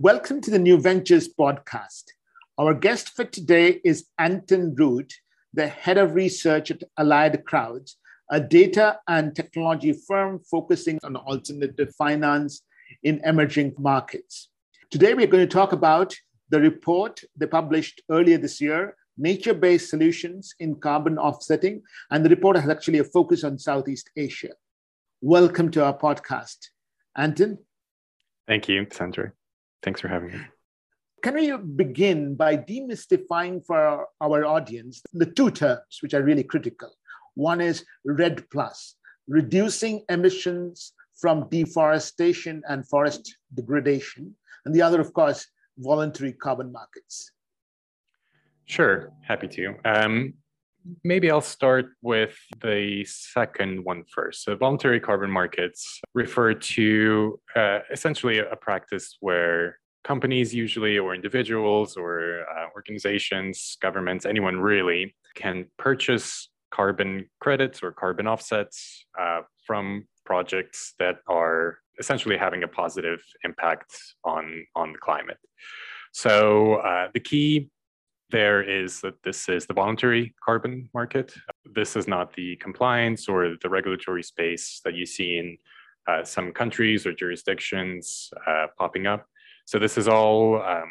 Welcome to the New Ventures podcast. Our guest for today is Anton Root, the head of research at Allied Crowds, a data and technology firm focusing on alternative finance in emerging markets. Today, we're going to talk about the report they published earlier this year nature based solutions in carbon offsetting. And the report has actually a focus on Southeast Asia. Welcome to our podcast. Anton? Thank you, Sandra. Thanks for having me. Can we begin by demystifying for our, audience the two terms which are really critical? One is REDD plus, reducing emissions from deforestation and forest degradation. And the other, of course, voluntary carbon markets. Sure, happy to. Um, maybe I'll start with the second one first. So, voluntary carbon markets refer to uh, essentially a practice where companies, usually, or individuals, or uh, organizations, governments, anyone really, can purchase carbon credits or carbon offsets uh, from projects that are essentially having a positive impact on, on the climate. So, uh, the key there is that this is the voluntary carbon market. This is not the compliance or the regulatory space that you see in uh, some countries or jurisdictions uh, popping up. So this is all um,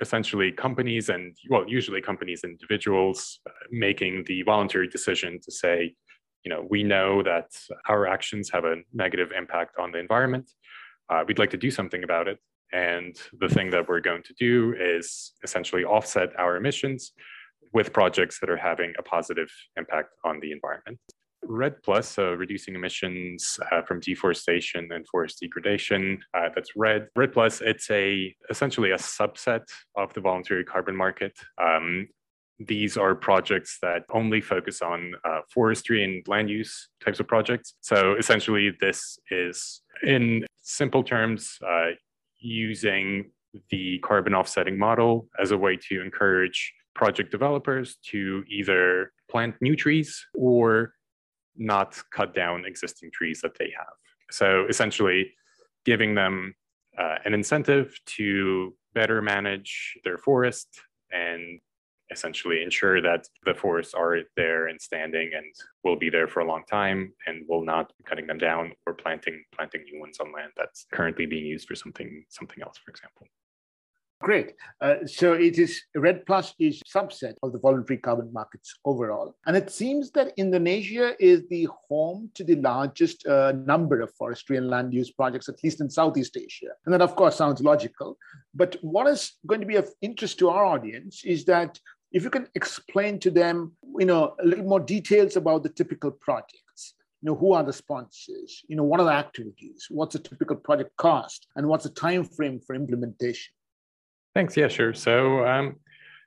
essentially companies and, well, usually companies and individuals uh, making the voluntary decision to say, you know, we know that our actions have a negative impact on the environment. Uh, we'd like to do something about it. And the thing that we're going to do is essentially offset our emissions with projects that are having a positive impact on the environment. REDD Plus, so reducing emissions uh, from deforestation and forest degradation, uh, that's REDD. REDD Plus, it's a essentially a subset of the voluntary carbon market. Um, these are projects that only focus on uh, forestry and land use types of projects. So essentially, this is in simple terms, uh, using the carbon offsetting model as a way to encourage project developers to either plant new trees or not cut down existing trees that they have. So essentially, giving them uh, an incentive to better manage their forest and essentially ensure that the forests are there and standing and will be there for a long time and will not be cutting them down or planting planting new ones on land that's currently being used for something something else for example Great. Uh, so it is REDD Plus is subset of the voluntary carbon markets overall, and it seems that Indonesia is the home to the largest uh, number of forestry and land use projects, at least in Southeast Asia. And that, of course, sounds logical. But what is going to be of interest to our audience is that if you can explain to them, you know, a little more details about the typical projects, you know, who are the sponsors, you know, what are the activities, what's a typical project cost, and what's the time frame for implementation? Thanks. Yeah, sure. So, um,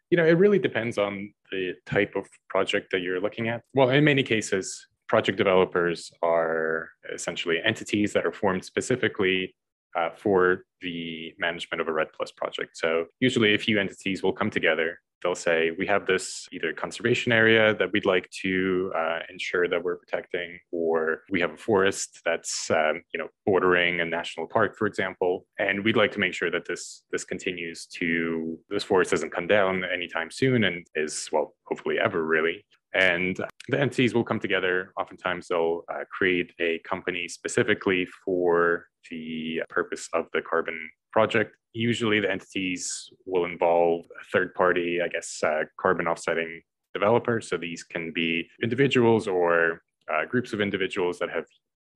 you know, it really depends on the type of project that you're looking at. Well, in many cases, project developers are essentially entities that are formed specifically uh, for the management of a REDD Plus project. So usually a few entities will come together they'll say we have this either conservation area that we'd like to uh, ensure that we're protecting or we have a forest that's um, you know bordering a national park for example. And we'd like to make sure that this this continues to this forest doesn't come down anytime soon and is well hopefully ever really and the entities will come together. Oftentimes, they'll uh, create a company specifically for the purpose of the carbon project. Usually, the entities will involve a third party, I guess, uh, carbon offsetting developer. So these can be individuals or uh, groups of individuals that have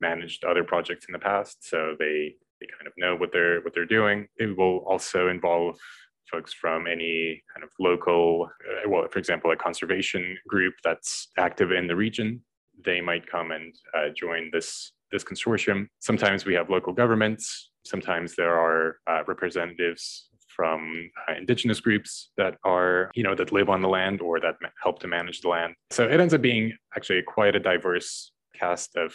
managed other projects in the past. So they they kind of know what they're what they're doing. It will also involve folks from any kind of local, uh, well, for example, a conservation group that's active in the region. They might come and uh, join this this consortium. Sometimes we have local governments. Sometimes there are uh, representatives from uh, indigenous groups that are, you know, that live on the land or that help to manage the land. So it ends up being actually quite a diverse cast of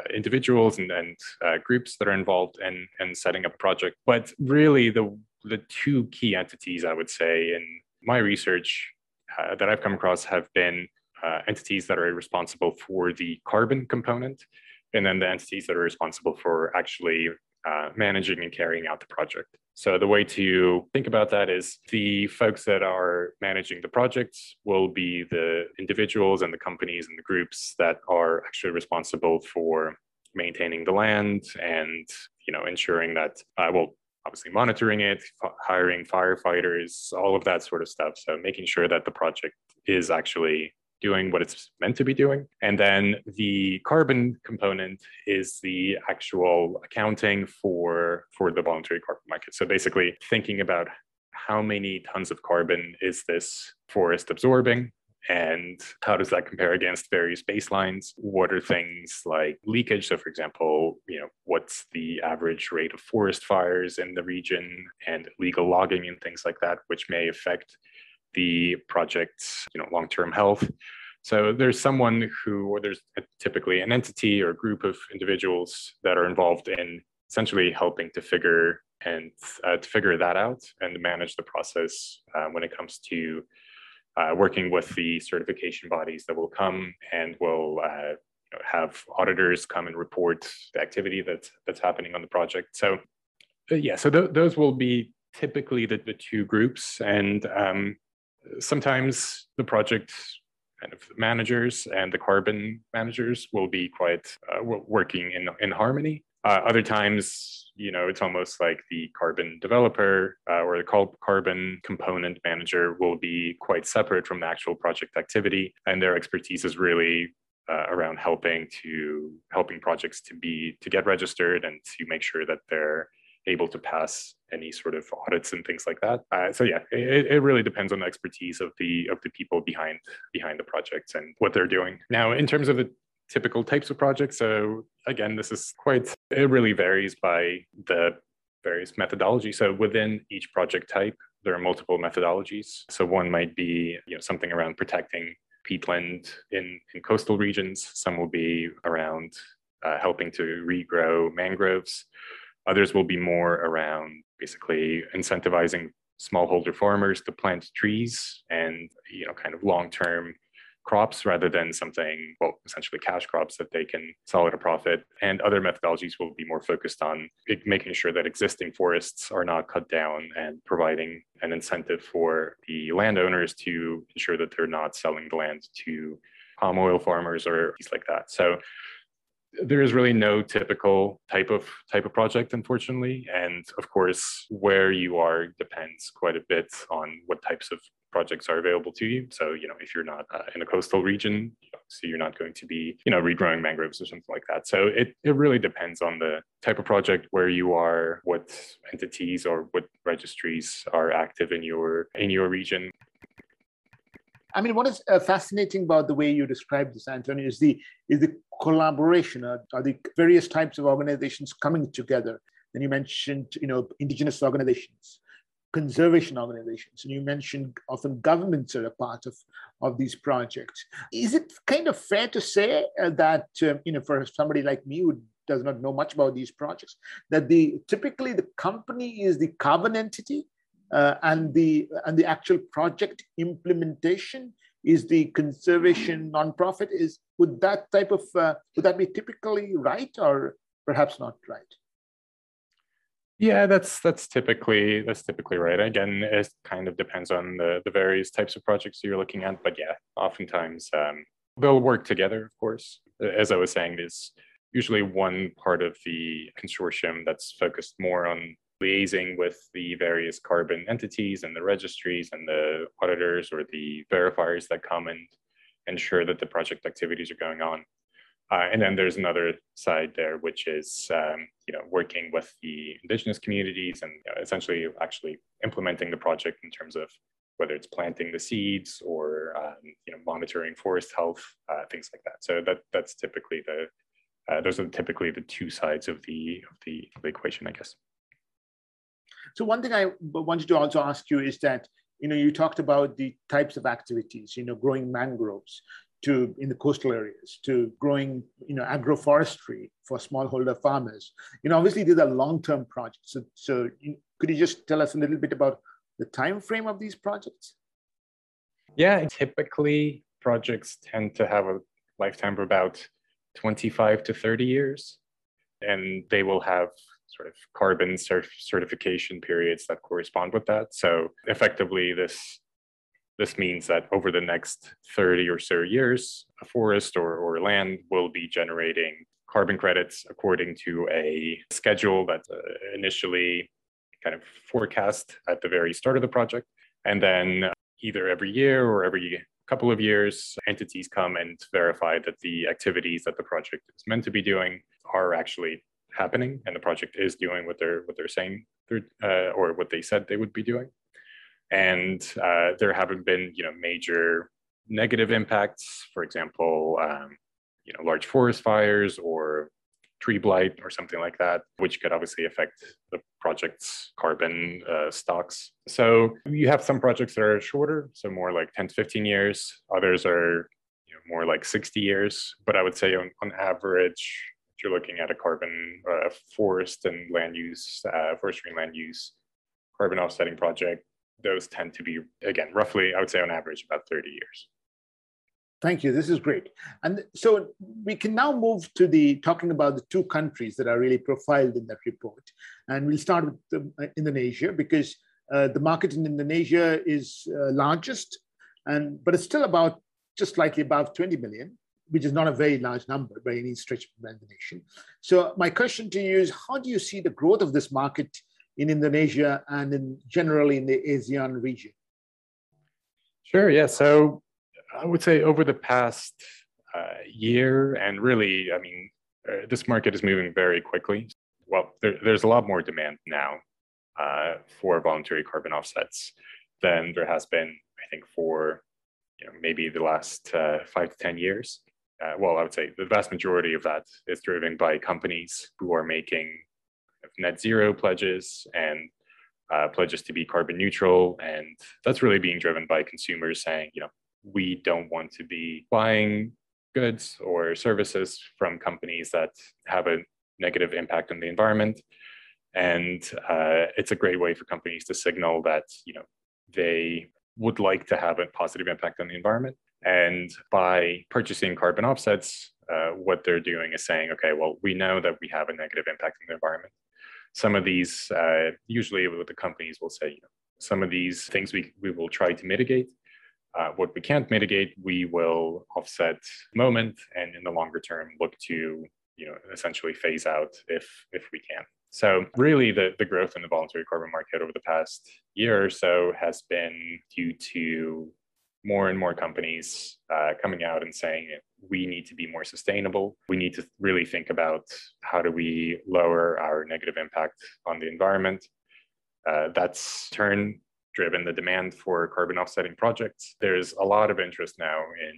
uh, individuals and, and uh, groups that are involved in, in setting up a project. But really, the the two key entities I would say in my research uh, that I've come across have been uh, entities that are responsible for the carbon component, and then the entities that are responsible for actually uh, managing and carrying out the project. So the way to think about that is the folks that are managing the projects will be the individuals and the companies and the groups that are actually responsible for maintaining the land and you know ensuring that uh, well obviously monitoring it hiring firefighters all of that sort of stuff so making sure that the project is actually doing what it's meant to be doing. And then the carbon component is the actual accounting for, for the voluntary carbon market. So basically thinking about how many tons of carbon is this forest absorbing and how does that compare against various baselines what are things like leakage so for example you know what's the average rate of forest fires in the region and illegal logging and things like that which may affect the project's you know long-term health. So there's someone who, or there's typically an entity or a group of individuals that are involved in essentially helping to figure and uh, to figure that out and manage the process uh, when it comes to uh, working with the certification bodies that will come and will uh, have auditors come and report the activity that's that's happening on the project. So uh, yeah, so th- those will be typically the, the two groups and um, sometimes the project kind of managers and the carbon managers will be quite uh, working in, in harmony. Uh, other times, you know, it's almost like the carbon developer uh, or the carbon component manager will be quite separate from the actual project activity, and their expertise is really uh, around helping to helping projects to be to get registered and to make sure that they're able to pass any sort of audits and things like that. Uh, so yeah, it, it really depends on the expertise of the of the people behind behind the projects and what they're doing. Now, in terms of the typical types of projects, so again, this is quite it really varies by the various methodology. So within each project type, there are multiple methodologies. So one might be you know something around protecting peatland in, in coastal regions. Some will be around uh, helping to regrow mangroves. Others will be more around basically incentivizing smallholder farmers to plant trees and you know kind of long-term crops rather than something well essentially cash crops that they can sell at a profit. And other methodologies will be more focused on making sure that existing forests are not cut down and providing an incentive for the landowners to ensure that they're not selling the land to palm oil farmers or things like that. So there is really no typical type of type of project unfortunately. And of course where you are depends quite a bit on what types of projects are available to you. So you know if you're not uh, in a coastal region so you're not going to be you know regrowing mangroves or something like that. So it, it really depends on the type of project where you are what entities or what registries are active in your in your region I mean, what is uh, fascinating about the way you describe this, Antonio, is the is the collaboration, are the various types of organizations coming together. Then you mentioned, you know, indigenous organizations, conservation organizations, and you mentioned often governments are a part of of these projects. Is it kind of fair to say uh, that, um, you know, for somebody like me who does not know much about these projects, that the typically the company is the carbon entity uh, and the and the actual project implementation is the conservation nonprofit. Is would that type of uh, would that be typically right or perhaps not right? Yeah that's that's typically that's typically right. Again it kind of depends on the the various types of projects you're looking at but yeah oftentimes um, they'll work together of course. As i was saying there's usually one part of the consortium that's focused more on liaising with the various carbon entities and the registries and the auditors or the verifiers that come and ensure that the project activities are going on. Uh, and then there's another side there, which is um, you know working with the indigenous communities and you know, essentially actually implementing the project in terms of whether it's planting the seeds or um, you know monitoring forest health, uh, things like that. So that that's typically the uh, those are typically the two sides of the of the, of the equation, I guess. So one thing I wanted to also ask you is that you know you talked about the types of activities, you know, growing mangroves to in the coastal areas, to growing you know agroforestry for smallholder farmers. You know, obviously these are long-term projects. So, so you, could you just tell us a little bit about the time frame of these projects? Yeah, typically projects tend to have a lifetime of about 25 to 30 years and they will have sort of carbon cert- certification periods that correspond with that. So effectively, this this means that over the next 30 or so years, a forest or, or land will be generating carbon credits according to a schedule that's uh, initially kind of forecast at the very start of the project. And then either every year or every couple of years, entities come and verify that the activities that the project is meant to be doing are actually happening and the project is doing what they're what they're saying uh, or what they said they would be doing. And uh, there haven't been, you know, major negative impacts. For example, um, you know, large forest fires or tree blight or something like that, which could obviously affect the project's carbon uh, stocks. So you have some projects that are shorter, so more like 10 to 15 years. Others are you know, more like 60 years. But I would say on, on average, you're looking at a carbon uh, forest and land use, uh, forestry and land use carbon offsetting project, those tend to be, again, roughly, I would say on average, about 30 years. Thank you. This is great. And so we can now move to the talking about the two countries that are really profiled in that report. And we'll start with the, uh, Indonesia because uh, the market in Indonesia is uh, largest, and but it's still about just slightly above 20 million, which is not a very large number by any stretch of imagination. So my question to you is, how do you see the growth of this market in Indonesia and in generally in the ASEAN region? Sure. Yeah. So I would say over the past uh, year, and really, I mean, uh, this market is moving very quickly. Well, there, there's a lot more demand now uh, for voluntary carbon offsets than there has been, I think, for you know maybe the last uh, five to ten years. Uh, well, I would say the vast majority of that is driven by companies who are making net zero pledges and uh, pledges to be carbon neutral. And that's really being driven by consumers saying, you know, we don't want to be buying goods or services from companies that have a negative impact on the environment. And uh, it's a great way for companies to signal that you know they would like to have a positive impact on the environment. And by purchasing carbon offsets, uh, what they're doing is saying, okay, well, we know that we have a negative impact on the environment. Some of these, uh, usually what the companies will say, you know, some of these things we, we will try to mitigate uh, what we can't mitigate, we will offset moment and in the longer term look to you know essentially phase out if if we can. So really the, the growth in the voluntary carbon market over the past year or so has been due to more and more companies uh, coming out and saying we need to be more sustainable. We need to really think about how do we lower our negative impact on the environment. Uh, that's turn driven the demand for carbon offsetting projects. There's a lot of interest now in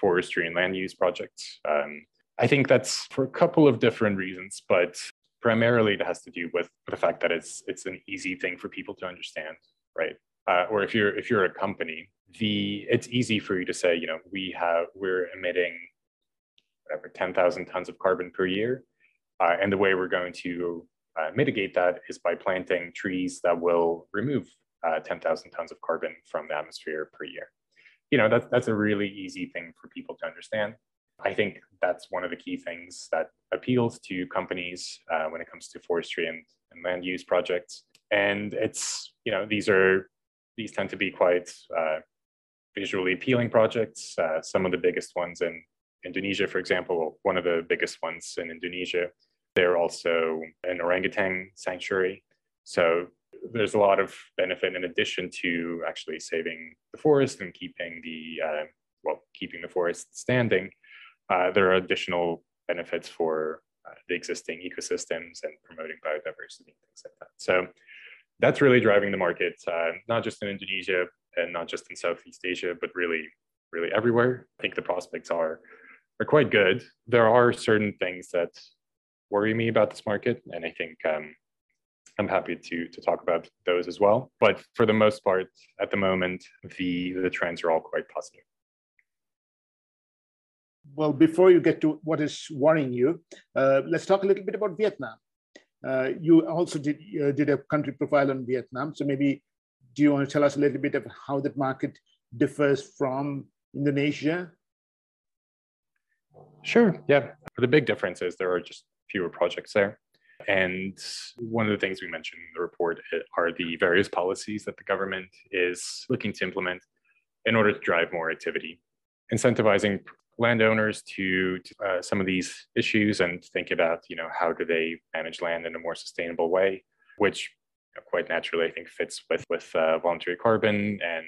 forestry and land use projects. Um, I think that's for a couple of different reasons, but primarily it has to do with the fact that it's it's an easy thing for people to understand, right? Uh, or if you're if you're a company, the it's easy for you to say, you know, we have we're emitting whatever 10,000 tons of carbon per year, uh, and the way we're going to uh, mitigate that is by planting trees that will remove uh, 10,000 tons of carbon from the atmosphere per year. You know, that's, that's a really easy thing for people to understand. I think that's one of the key things that appeals to companies uh, when it comes to forestry and, and, land use projects. And it's, you know, these are, these tend to be quite uh, visually appealing projects. Uh, some of the biggest ones in Indonesia, for example, one of the biggest ones in Indonesia, they're also an orangutan sanctuary. So there's a lot of benefit in addition to actually saving the forest and keeping the uh, well keeping the forest standing. Uh, there are additional benefits for uh, the existing ecosystems and promoting biodiversity and things like that. So that's really driving the market, uh, not just in Indonesia and not just in Southeast Asia, but really, really everywhere. I think the prospects are are quite good. There are certain things that worry me about this market, and I think um, I'm happy to to talk about those as well. But for the most part, at the moment, the the trends are all quite positive. Well, before you get to what is worrying you, uh, let's talk a little bit about Vietnam. Uh, you also did uh, did a country profile on Vietnam, so maybe do you want to tell us a little bit of how that market differs from Indonesia? Sure. Yeah. The big difference is there are just fewer projects there. And one of the things we mentioned in the report are the various policies that the government is looking to implement in order to drive more activity, incentivizing landowners to, to uh, some of these issues and think about, you know, how do they manage land in a more sustainable way, which you know, quite naturally I think fits with with uh, voluntary carbon and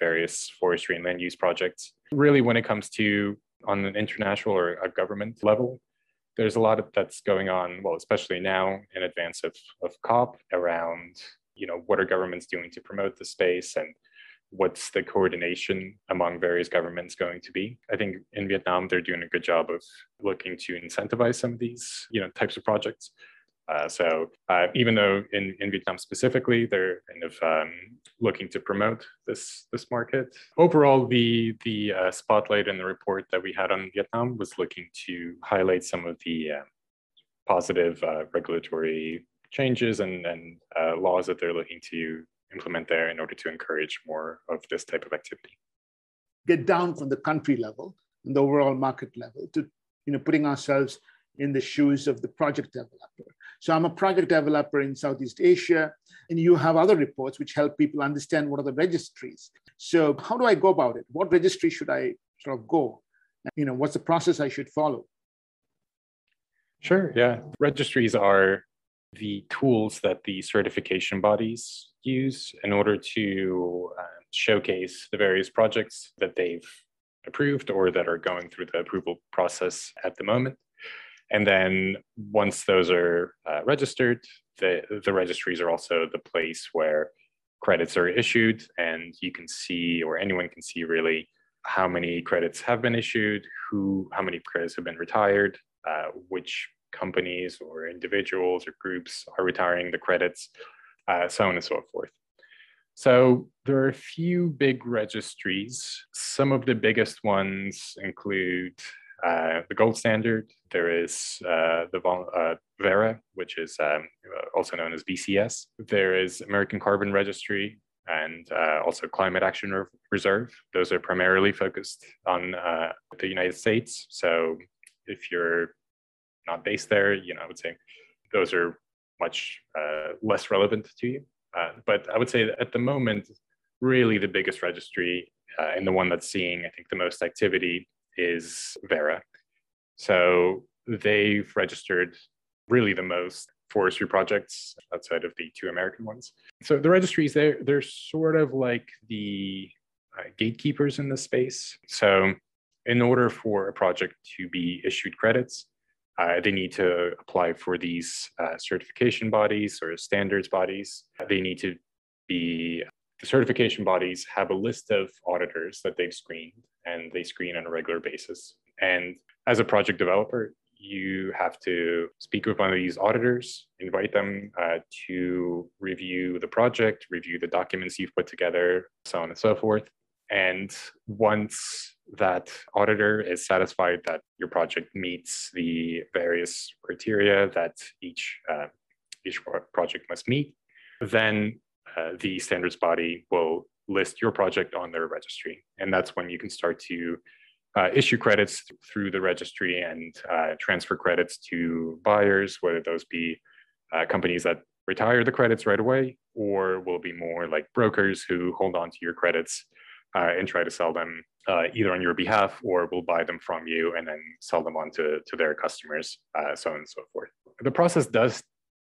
various forestry and land use projects. Really, when it comes to on an international or a government level, there's a lot of that's going on. Well, especially now in advance of of COP around, you know, what are governments doing to promote the space and what's the coordination among various governments going to be i think in vietnam they're doing a good job of looking to incentivize some of these you know types of projects uh, so uh, even though in, in Vietnam specifically, they're kind of um, looking to promote this this market. Overall, the the uh, spotlight in the report that we had on Vietnam was looking to highlight some of the uh, positive uh, regulatory changes and, and uh, laws that they're looking to implement there in order to encourage more of this type of activity. Get down from the country level and the overall market level to you know putting ourselves in the shoes of the project developer. So I'm a project developer in Southeast Asia, and you have other reports which help people understand what are the registries. So how do I go about it? What registry should I sort of go? You know, what's the process I should follow? Sure. Yeah. Registries are the tools that the certification bodies use in order to uh, showcase the various projects that they've approved or that are going through the approval process at the moment. And then once those are uh, registered, the, the registries are also the place where credits are issued and you can see, or anyone can see really how many credits have been issued, who, how many credits have been retired, uh, which companies or individuals or groups are retiring the credits, uh, so on and so forth. So there are a few big registries. Some of the biggest ones include uh, the gold standard. There is uh, the uh, Verra, which is um, also known as VCS. There is American Carbon Registry and uh, also Climate Action Re- Reserve. Those are primarily focused on uh, the United States. So if you're not based there, you know, I would say those are much uh, less relevant to you. Uh, but I would say at the moment, really the biggest registry uh, and the one that's seeing, I think, the most activity is Verra. So they've registered really the most forestry projects outside of the two American ones. So the registries, they're, they're sort of like the uh, gatekeepers in this space. So in order for a project to be issued credits, uh, they need to apply for these uh, certification bodies or standards bodies. They need to be the certification bodies have a list of auditors that they've screened and they screen on a regular basis. And as a project developer, you have to speak with one of these auditors, invite them uh, to review the project, review the documents you've put together, so on and so forth. And once that auditor is satisfied that your project meets the various criteria that each uh, each project must meet, then uh, the standards body will list your project on their registry. And that's when you can start to uh, issue credits through the registry and uh, transfer credits to buyers, whether those be uh, companies that retire the credits right away or will be more like brokers who hold on to your credits uh, and try to sell them uh, either on your behalf or we'll buy them from you and then sell them on to, to their customers, so on and so forth. The process does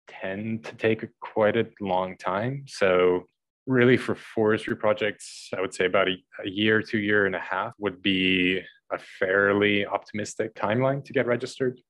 tend to take quite a long time. So really for forestry projects, I would say about a, a year, two year and a half would be a fairly optimistic timeline to get registered.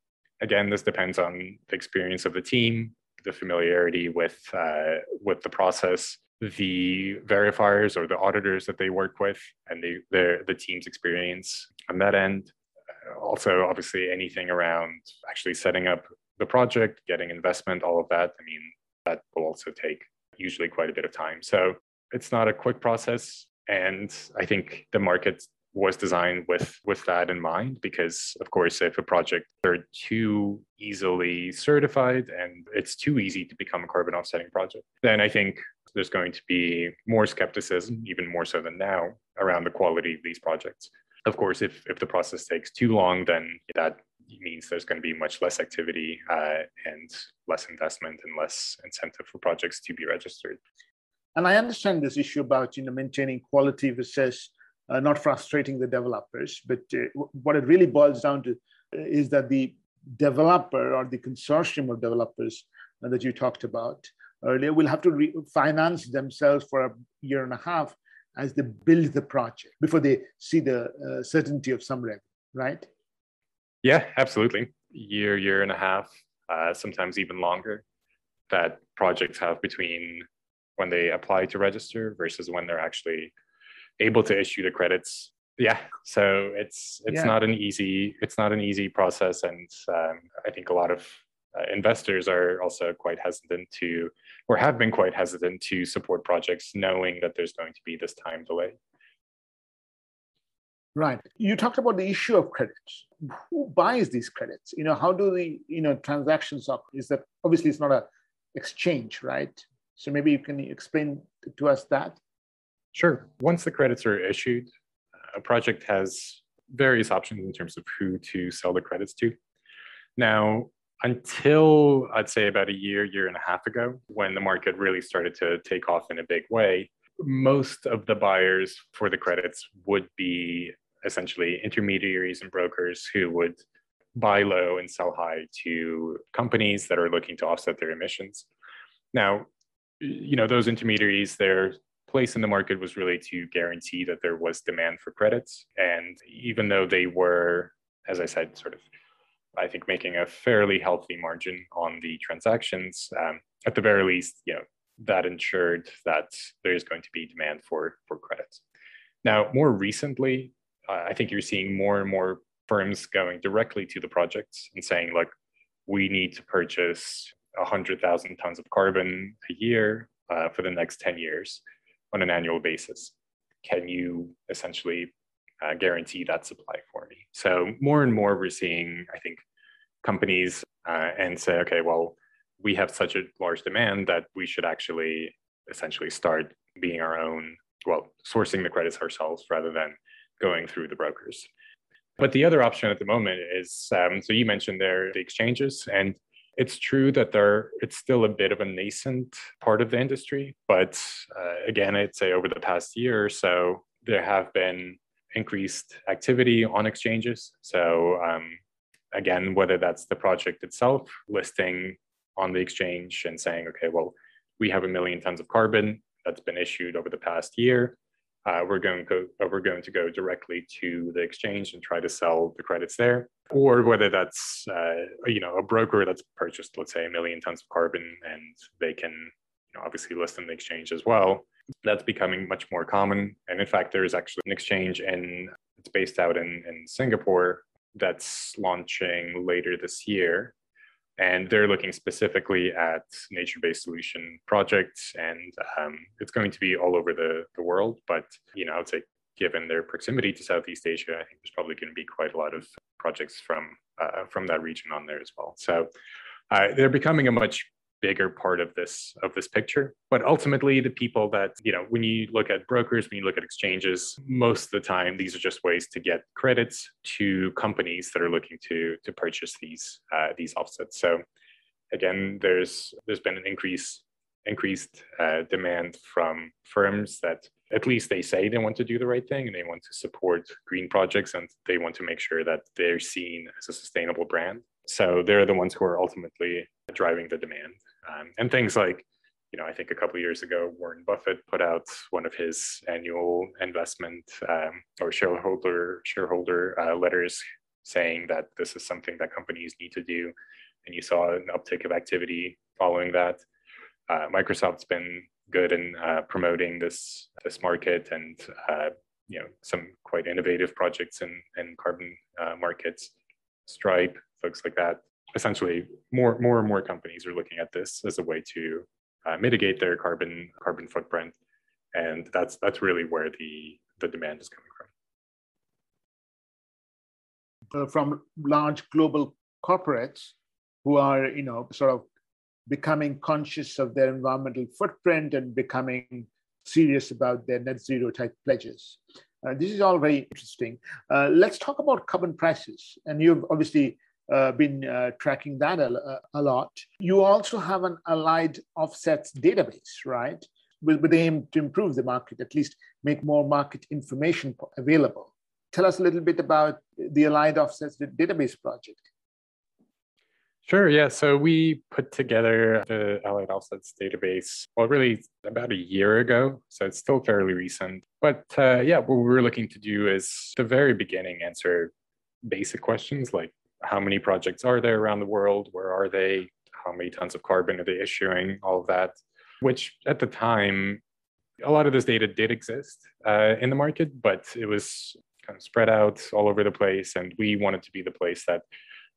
Again, this depends on the experience of the team, the familiarity with uh, with the process, the verifiers or the auditors that they work with, and the the, the team's experience on that end. Uh, also, obviously, anything around actually setting up the project, getting investment, all of that. I mean, that will also take usually quite a bit of time. So it's not a quick process. And I think the market was designed with with that in mind because of course if a project are too easily certified and it's too easy to become a carbon offsetting project then i think there's going to be more skepticism even more so than now around the quality of these projects of course if if the process takes too long then that means there's going to be much less activity uh, and less investment and less incentive for projects to be registered. And I understand this issue about you know maintaining quality versus uh, not frustrating the developers. But uh, what it really boils down to uh, is that the developer or the consortium of developers that you talked about earlier will have to finance themselves for a year and a half as they build the project before they see the uh, certainty of some revenue, right? Yeah, absolutely. Year, year and a half, uh, sometimes even longer, that projects have between when they apply to register versus when they're actually able to issue the credits. Yeah, so it's it's yeah. not an easy it's not an easy process, and um, I think a lot of uh, investors are also quite hesitant to, or have been quite hesitant to support projects, knowing that there's going to be this time delay. Right. You talked about the issue of credits. Who buys these credits? You know, how do the you know transactions up? Is that obviously it's not a exchange, right? So maybe you can explain to us that. Sure. Once the credits are issued, a project has various options in terms of who to sell the credits to. Now, until I'd say about a year, year and a half ago, when the market really started to take off in a big way, most of the buyers for the credits would be essentially intermediaries and brokers who would buy low and sell high to companies that are looking to offset their emissions. Now, you know, those intermediaries, their place in the market was really to guarantee that there was demand for credits. And even though they were, as I said, sort of, I think making a fairly healthy margin on the transactions, um, at the very least, you know, that ensured that there is going to be demand for, for credits. Now, more recently, uh, I think you're seeing more and more firms going directly to the projects and saying, like, we need to purchase 100,000 tons of carbon a year uh, for the next 10 years on an annual basis. Can you essentially uh, guarantee that supply for me? So, more and more, we're seeing, I think, companies uh, and say, okay, well, we have such a large demand that we should actually essentially start being our own, well, sourcing the credits ourselves rather than going through the brokers. But the other option at the moment is um, so you mentioned there the exchanges, and it's true that there it's still a bit of a nascent part of the industry. But uh, again, I'd say over the past year or so, there have been increased activity on exchanges. So um, again, whether that's the project itself listing on the exchange and saying, okay, well, we have a million tons of carbon that's been issued over the past year uh, we're going to go, uh, we're going to go directly to the exchange and try to sell the credits there, or whether that's uh, you know a broker that's purchased let's say a million tons of carbon and they can you know obviously list in the exchange as well. That's becoming much more common, and in fact, there is actually an exchange and it's based out in in Singapore that's launching later this year. And they're looking specifically at nature-based solution projects. And um, it's going to be all over the, the world. But you know i would say given their proximity to southeast asia i think there's probably going to be quite a lot of projects from uh, from that region on there as well. So uh, they're becoming a much bigger part of this of this picture. But ultimately the people that you know when you look at brokers when you look at exchanges most of the time these are just ways to get credits to companies that are looking to to purchase these uh, these offsets. So again there's there's been an increase increased uh, demand from firms that at least they say they want to do the right thing and they want to support green projects and they want to make sure that they're seen as a sustainable brand. So they're the ones who are ultimately driving the demand um, and things like, you know, I think a couple years ago, Warren Buffett put out one of his annual investment um, or shareholder shareholder uh, letters saying that this is something that companies need to do. And you saw an uptick of activity following that. Uh, Microsoft's been good in uh, promoting this this market and uh, you know some quite innovative projects in in carbon uh, markets. Stripe, folks like that essentially more more and more companies are looking at this as a way to uh, mitigate their carbon carbon footprint. And that's that's really where the the demand is coming from. Uh, from large global corporates who are you know sort of becoming conscious of their environmental footprint and becoming serious about their net zero type pledges. Uh, this is all very interesting. Uh, let's talk about carbon prices. And you've obviously uh, been uh, tracking that a, a, lot. You also have an allied offsets database, right? With, with the aim to improve the market, at least make more market information available. Tell us a little bit about the Allied Offsets database project. Sure, yeah. So we put together the Allied Offsets database, well, really about a year ago. So it's still fairly recent. But uh, yeah, what we were looking to do is the very beginning answer basic questions like how many projects are there around the world? Where are they? How many tons of carbon are they issuing? All of that, which at the time, a lot of this data did exist uh, in the market, but it was kind of spread out all over the place. And we wanted to be the place that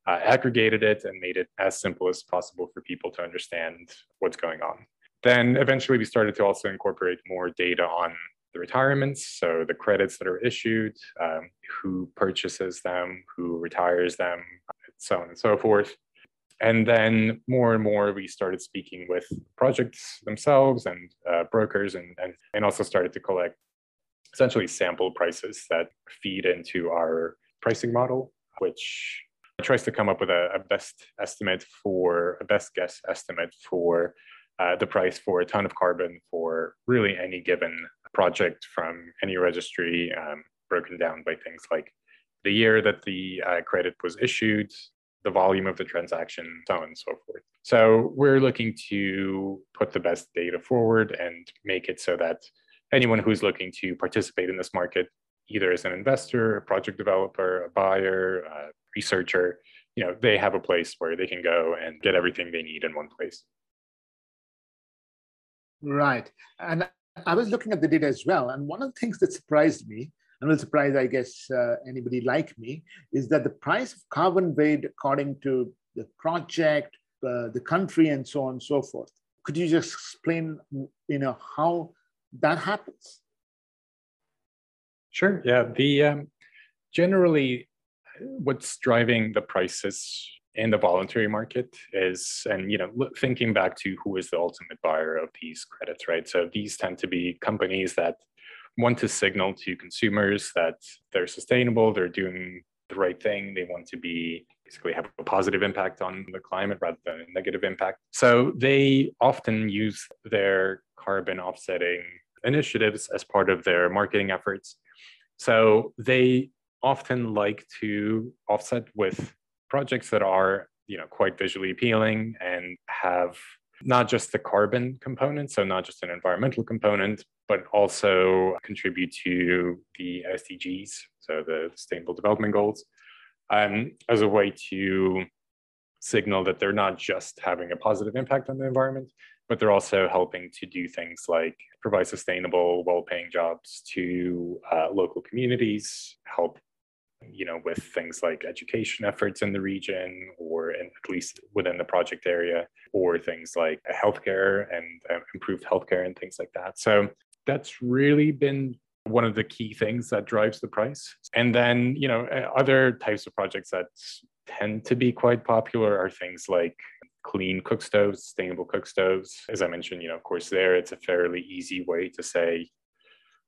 uh, aggregated it and made it as simple as possible for people to understand what's going on. Then eventually we started to also incorporate more data on the retirements, so the credits that are issued, um, who purchases them, who retires them, so on and so forth. And then more and more, we started speaking with projects themselves and uh, brokers, and, and, and also started to collect essentially sample prices that feed into our pricing model, which tries to come up with a, a best estimate for a best guess estimate for uh, the price for a ton of carbon for really any given project from any registry, um, broken down by things like the year that the uh, credit was issued, the volume of the transaction, so on and so forth. So we're looking to put the best data forward and make it so that anyone who's looking to participate in this market, either as an investor, a project developer, a buyer, a researcher, you know, they have a place where they can go and get everything they need in one place. Right. And I was looking at the data as well. And one of the things that surprised me, and will surprise, I guess, uh, anybody like me, is that the price of carbon weighed according to the project, uh, the country, and so on and so forth. Could you just explain, you know, how that happens? Sure. Yeah. The um, generally, what's driving the prices in the voluntary market is and you know thinking back to who is the ultimate buyer of these credits right? So these tend to be companies that want to signal to consumers that they're sustainable they're doing the right thing they want to be basically have a positive impact on the climate rather than a negative impact. So they often use their carbon offsetting initiatives as part of their marketing efforts. So they often like to offset with projects that are you know quite visually appealing and have not just the carbon component, so not just an environmental component, but also contribute to the SDGs, so the Sustainable Development Goals, um, as a way to signal that they're not just having a positive impact on the environment, but they're also helping to do things like provide sustainable, well paying jobs to uh, local communities, help you know, with things like education efforts in the region or in, at least within the project area, or things like healthcare and uh, improved healthcare and things like that. So that's really been one of the key things that drives the price. And then, you know, uh, other types of projects that tend to be quite popular are things like clean cook stoves, sustainable cook stoves. As I mentioned, you know, of course, there it's a fairly easy way to say,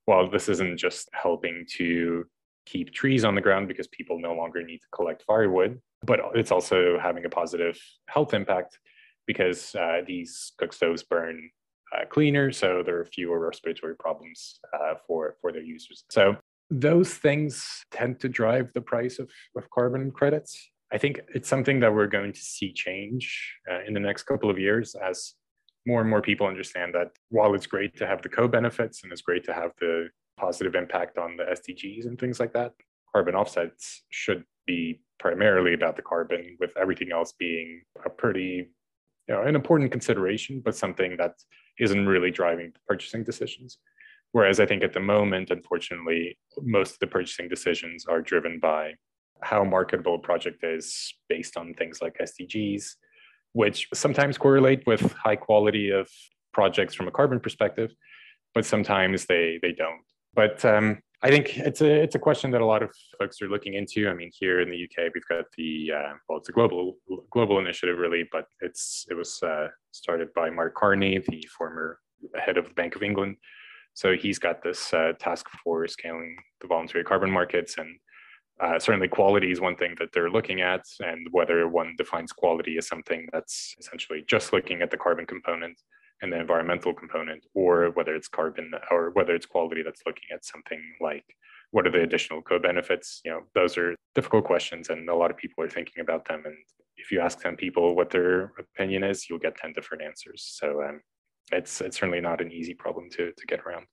well, this isn't just helping to keep trees on the ground because people no longer need to collect firewood, but it's also having a positive health impact because uh, these cook stoves burn uh, cleaner, so there are fewer respiratory problems uh, for for their users. So those things tend to drive the price of, of carbon credits. I think it's something that we're going to see change uh, in the next couple of years as more and more people understand that while it's great to have the co-benefits and it's great to have the positive impact on the SDGs and things like that. Carbon offsets should be primarily about the carbon, with everything else being a pretty, you know, an important consideration, but something that isn't really driving purchasing decisions. Whereas I think at the moment, unfortunately, most of the purchasing decisions are driven by how marketable a project is based on things like SDGs, which sometimes correlate with high quality of projects from a carbon perspective, but sometimes they they don't. But um, I think it's a it's a question that a lot of folks are looking into. I mean, here in the UK, we've got the uh, well, it's a global global initiative, really, but it's it was uh, started by Mark Carney, the former head of the Bank of England. So he's got this uh, task force scaling the voluntary carbon markets, and Uh, certainly, quality is one thing that they're looking at, and whether one defines quality as something that's essentially just looking at the carbon component and the environmental component, or whether it's carbon or whether it's quality that's looking at something like what are the additional co-benefits? You know, those are difficult questions, and a lot of people are thinking about them. And if you ask 10 people what their opinion is, you'll get 10 different answers. So um, it's it's certainly not an easy problem to to get around.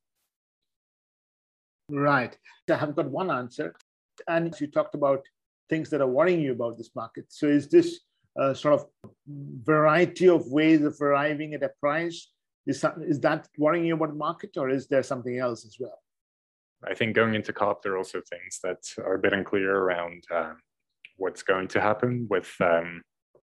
Right. I have got one answer. And you talked about things that are worrying you about this market. So is this a sort of variety of ways of arriving at a price? Is that, is that worrying you about the market or is there something else as well? I think going into COP, there are also things that are a bit unclear around um, what's going to happen with, um,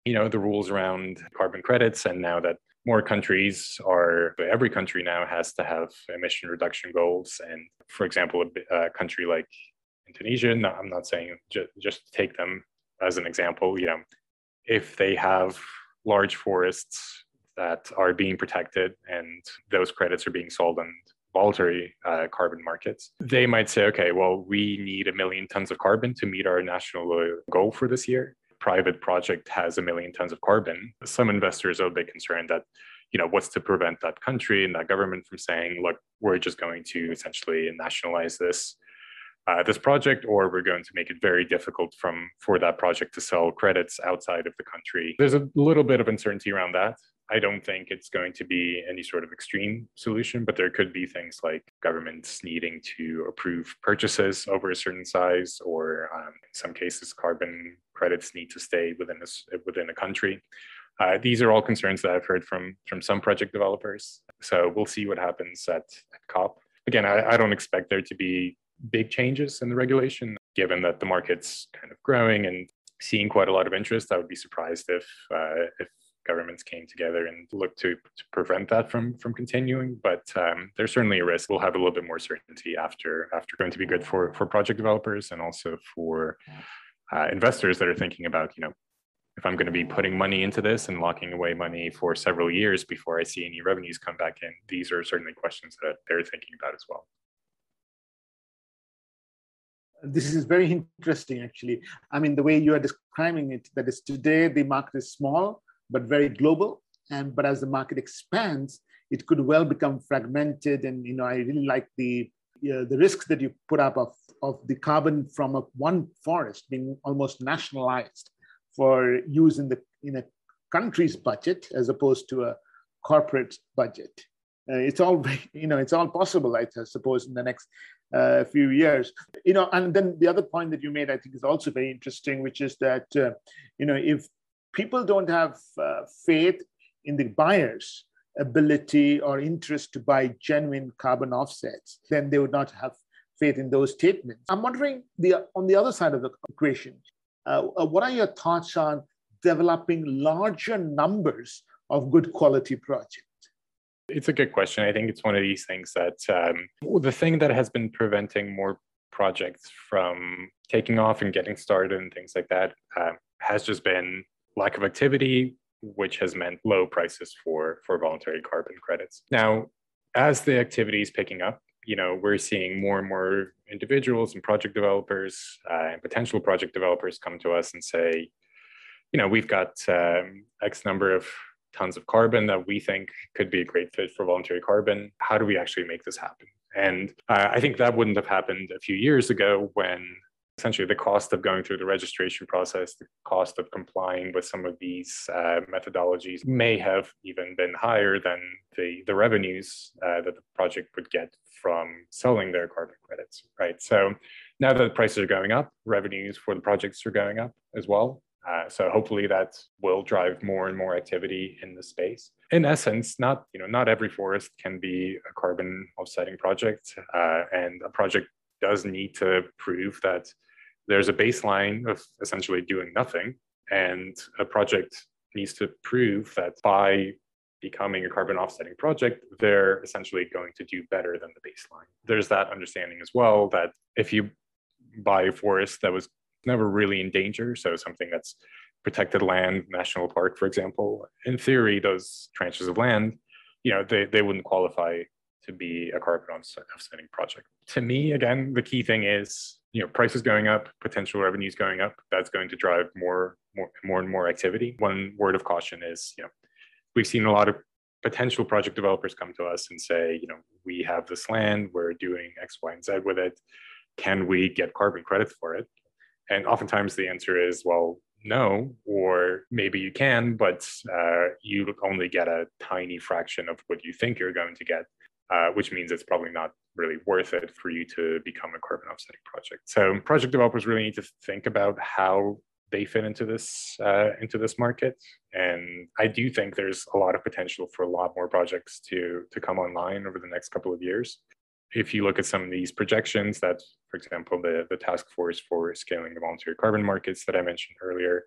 you know, the rules around carbon credits. And now that more countries are, every country now has to have emission reduction goals. And for example, a, a country like Indonesia, no, I'm not saying ju- just take them as an example, you know, if they have large forests that are being protected and those credits are being sold on voluntary uh, carbon markets, they might say, okay, well, we need a million tons of carbon to meet our national goal for this year. Private project has a million tons of carbon. Some investors are a bit concerned that, you know, what's to prevent that country and that government from saying, look, we're just going to essentially nationalize this uh, this project, or we're going to make it very difficult from for that project to sell credits outside of the country. There's a little bit of uncertainty around that. I don't think it's going to be any sort of extreme solution, but there could be things like governments needing to approve purchases over a certain size, or um, in some cases, carbon credits need to stay within a, within a country. Uh, these are all concerns that I've heard from from some project developers. So we'll see what happens at, at COP. Again, I, I don't expect there to be big changes in the regulation, given that the market's kind of growing and seeing quite a lot of interest. I would be surprised if uh, if governments came together and looked to, to prevent that from from continuing. But um, there's certainly a risk. We'll have a little bit more certainty after after going to be good for for project developers and also for uh, investors that are thinking about you know if I'm going to be putting money into this and locking away money for several years before I see any revenues come back in, these are certainly questions that they're thinking about as well this is very interesting actually. I mean the way you are describing it that is today the market is small but very global. And but as the market expands it could well become fragmented. And you know i really like the uh, the risks that you put up of, of the carbon from a, one forest being almost nationalized for use in the in a country's budget as opposed to a corporate budget. Uh, it's all you know it's all possible i suppose in the next uh, few years. You know and then the other point that you made i think is also very interesting which is that uh, you know if people don't have uh, faith in the buyers ability or interest to buy genuine carbon offsets then they would not have faith in those statements. I'm wondering the on the other side of the equation uh, uh, what are your thoughts on developing larger numbers of good quality projects it's a good question. I think it's one of these things that um, the thing that has been preventing more projects from taking off and getting started and things like that uh, has just been lack of activity, which has meant low prices for for voluntary carbon credits. Now, as the activity is picking up, you know we're seeing more and more individuals and project developers uh, and potential project developers come to us and say, you know, we've got um, X number of tons of carbon that we think could be a great fit for voluntary carbon. How do we actually make this happen? And uh, I think that wouldn't have happened a few years ago when essentially the cost of going through the registration process, the cost of complying with some of these uh, methodologies may have even been higher than the, the revenues uh, that the project would get from selling their carbon credits, right? So now that prices are going up, revenues for the projects are going up as well. Uh, so hopefully that will drive more and more activity in the space. In essence, not you know not every forest can be a carbon offsetting project, uh, and a project does need to prove that there's a baseline of essentially doing nothing, and a project needs to prove that by becoming a carbon offsetting project, they're essentially going to do better than the baseline. There's that understanding as well that if you buy a forest that was never really in danger. So something that's protected land, national park, for example, in theory, those tranches of land, you know, they, they wouldn't qualify to be a carbon offsetting project. To me, again, the key thing is you know prices going up potential revenues going up that's going to drive more more more and more activity one word of caution is you know we've seen a lot of potential project developers come to us and say you know we have this land we're doing x y and z with it can we get carbon credits for it and oftentimes the answer is well no or maybe you can but uh, you only get a tiny fraction of what you think you're going to get uh, which means it's probably not really worth it for you to become a carbon offsetting project. So project developers really need to think about how they fit into this uh, into this market, and I do think there's a lot of potential for a lot more projects to to come online over the next couple of years. If you look at some of these projections, that, for example, the the task force for scaling the voluntary carbon markets that I mentioned earlier,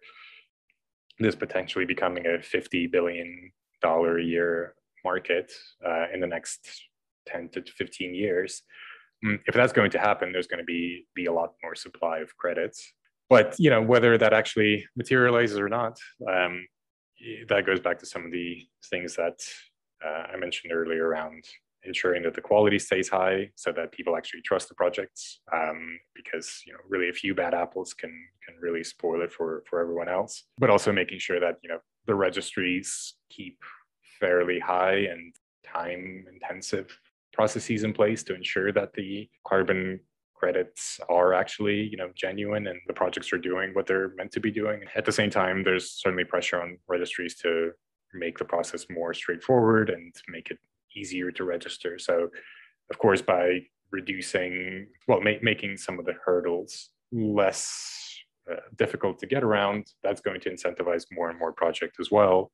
this potentially becoming a 50 billion dollar a year market uh, in the next 10 to 15 years. Mm, if that's going to happen, there's going to be, be a lot more supply of credits. But you know whether that actually materializes or not, um, that goes back to some of the things that uh, I mentioned earlier around ensuring that the quality stays high so that people actually trust the projects um, because you know really a few bad apples can can really spoil it for for everyone else. But also making sure that you know the registries keep fairly high and time intensive processes in place to ensure that the carbon credits are actually you know genuine and the projects are doing what they're meant to be doing. At the same time there's certainly pressure on registries to make the process more straightforward and make it easier to register so of course by reducing well ma- making some of the hurdles less uh, difficult to get around that's going to incentivize more and more projects as well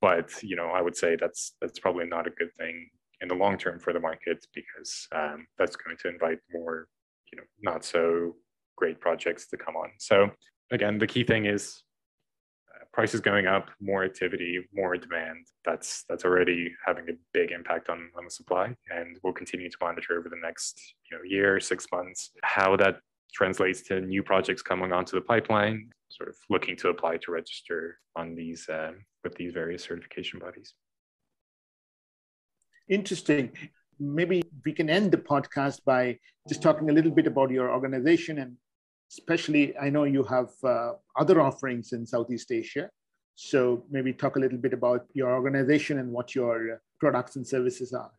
but you know i would say that's that's probably not a good thing in the long term for the market because um, that's going to invite more, you know, not so great projects to come on. So again, the key thing is prices going up, more activity, more demand. That's that's already having a big impact on, on the supply, and we'll continue to monitor over the next you know year, six months, how that translates to new projects coming onto the pipeline. Sort of looking to apply to register on these uh, with these various certification bodies interesting. Maybe we can end the podcast by just talking a little bit about your organization and especially I know you have uh, other offerings in Southeast Asia. So maybe talk a little bit about your organization and what your products and services are.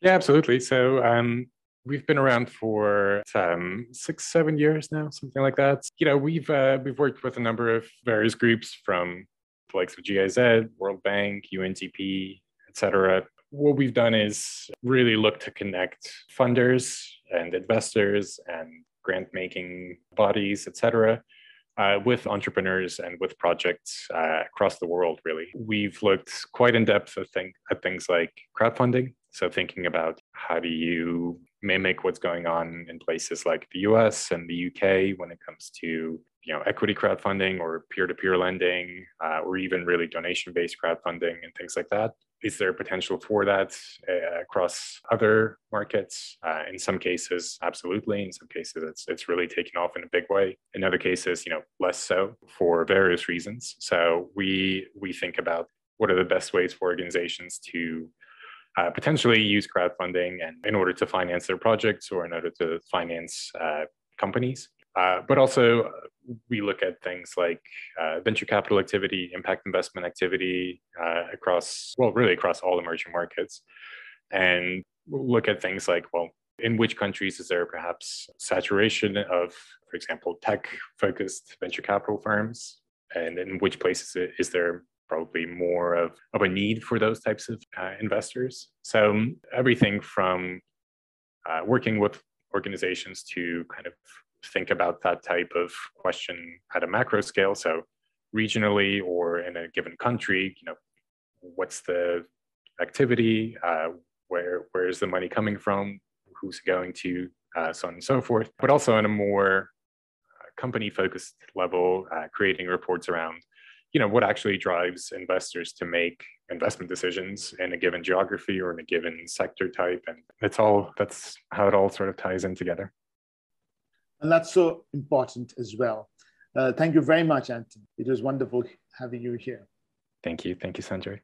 Yeah, absolutely. So um, we've been around for um, six, seven years now, something like that. You know, we've uh, we've worked with a number of various groups from the likes of GIZ, World Bank, UNDP, etc. What we've done is really look to connect funders and investors and grant making bodies, etc. Uh, with entrepreneurs and with projects uh, across the world, really. We've looked quite in depth at, think, at things like crowdfunding. So, thinking about how do you mimic what's going on in places like the US and the UK when it comes to you know equity crowdfunding or peer-to-peer lending uh, or even really donation-based crowdfunding and things like that is there potential for that uh, across other markets? Uh, in some cases, absolutely. In some cases, it's it's really taken off in a big way. In other cases, you know, less so for various reasons. So we we think about what are the best ways for organizations to uh, potentially use crowdfunding and in order to finance their projects or in order to finance uh, companies. Uh, but also, we look at things like uh, venture capital activity, impact investment activity uh, across, well, really across all emerging markets. And look at things like, well, in which countries is there perhaps saturation of, for example, tech focused venture capital firms? And in which places is there probably more of, of a need for those types of uh, investors? So, everything from uh, working with organizations to kind of think about that type of question at a macro scale. So regionally or in a given country, you know, what's the activity? Uh, where where is the money coming from? Who's going to? Uh, so on and so forth. But also on a more uh, company focused level, uh, creating reports around, you know, what actually drives investors to make investment decisions in a given geography or in a given sector type, and that's all. That's how it all sort of ties in together. And that's so important as well. Uh, thank you very much, Anton. It was wonderful having you here. Thank you. Thank you, Sanjay.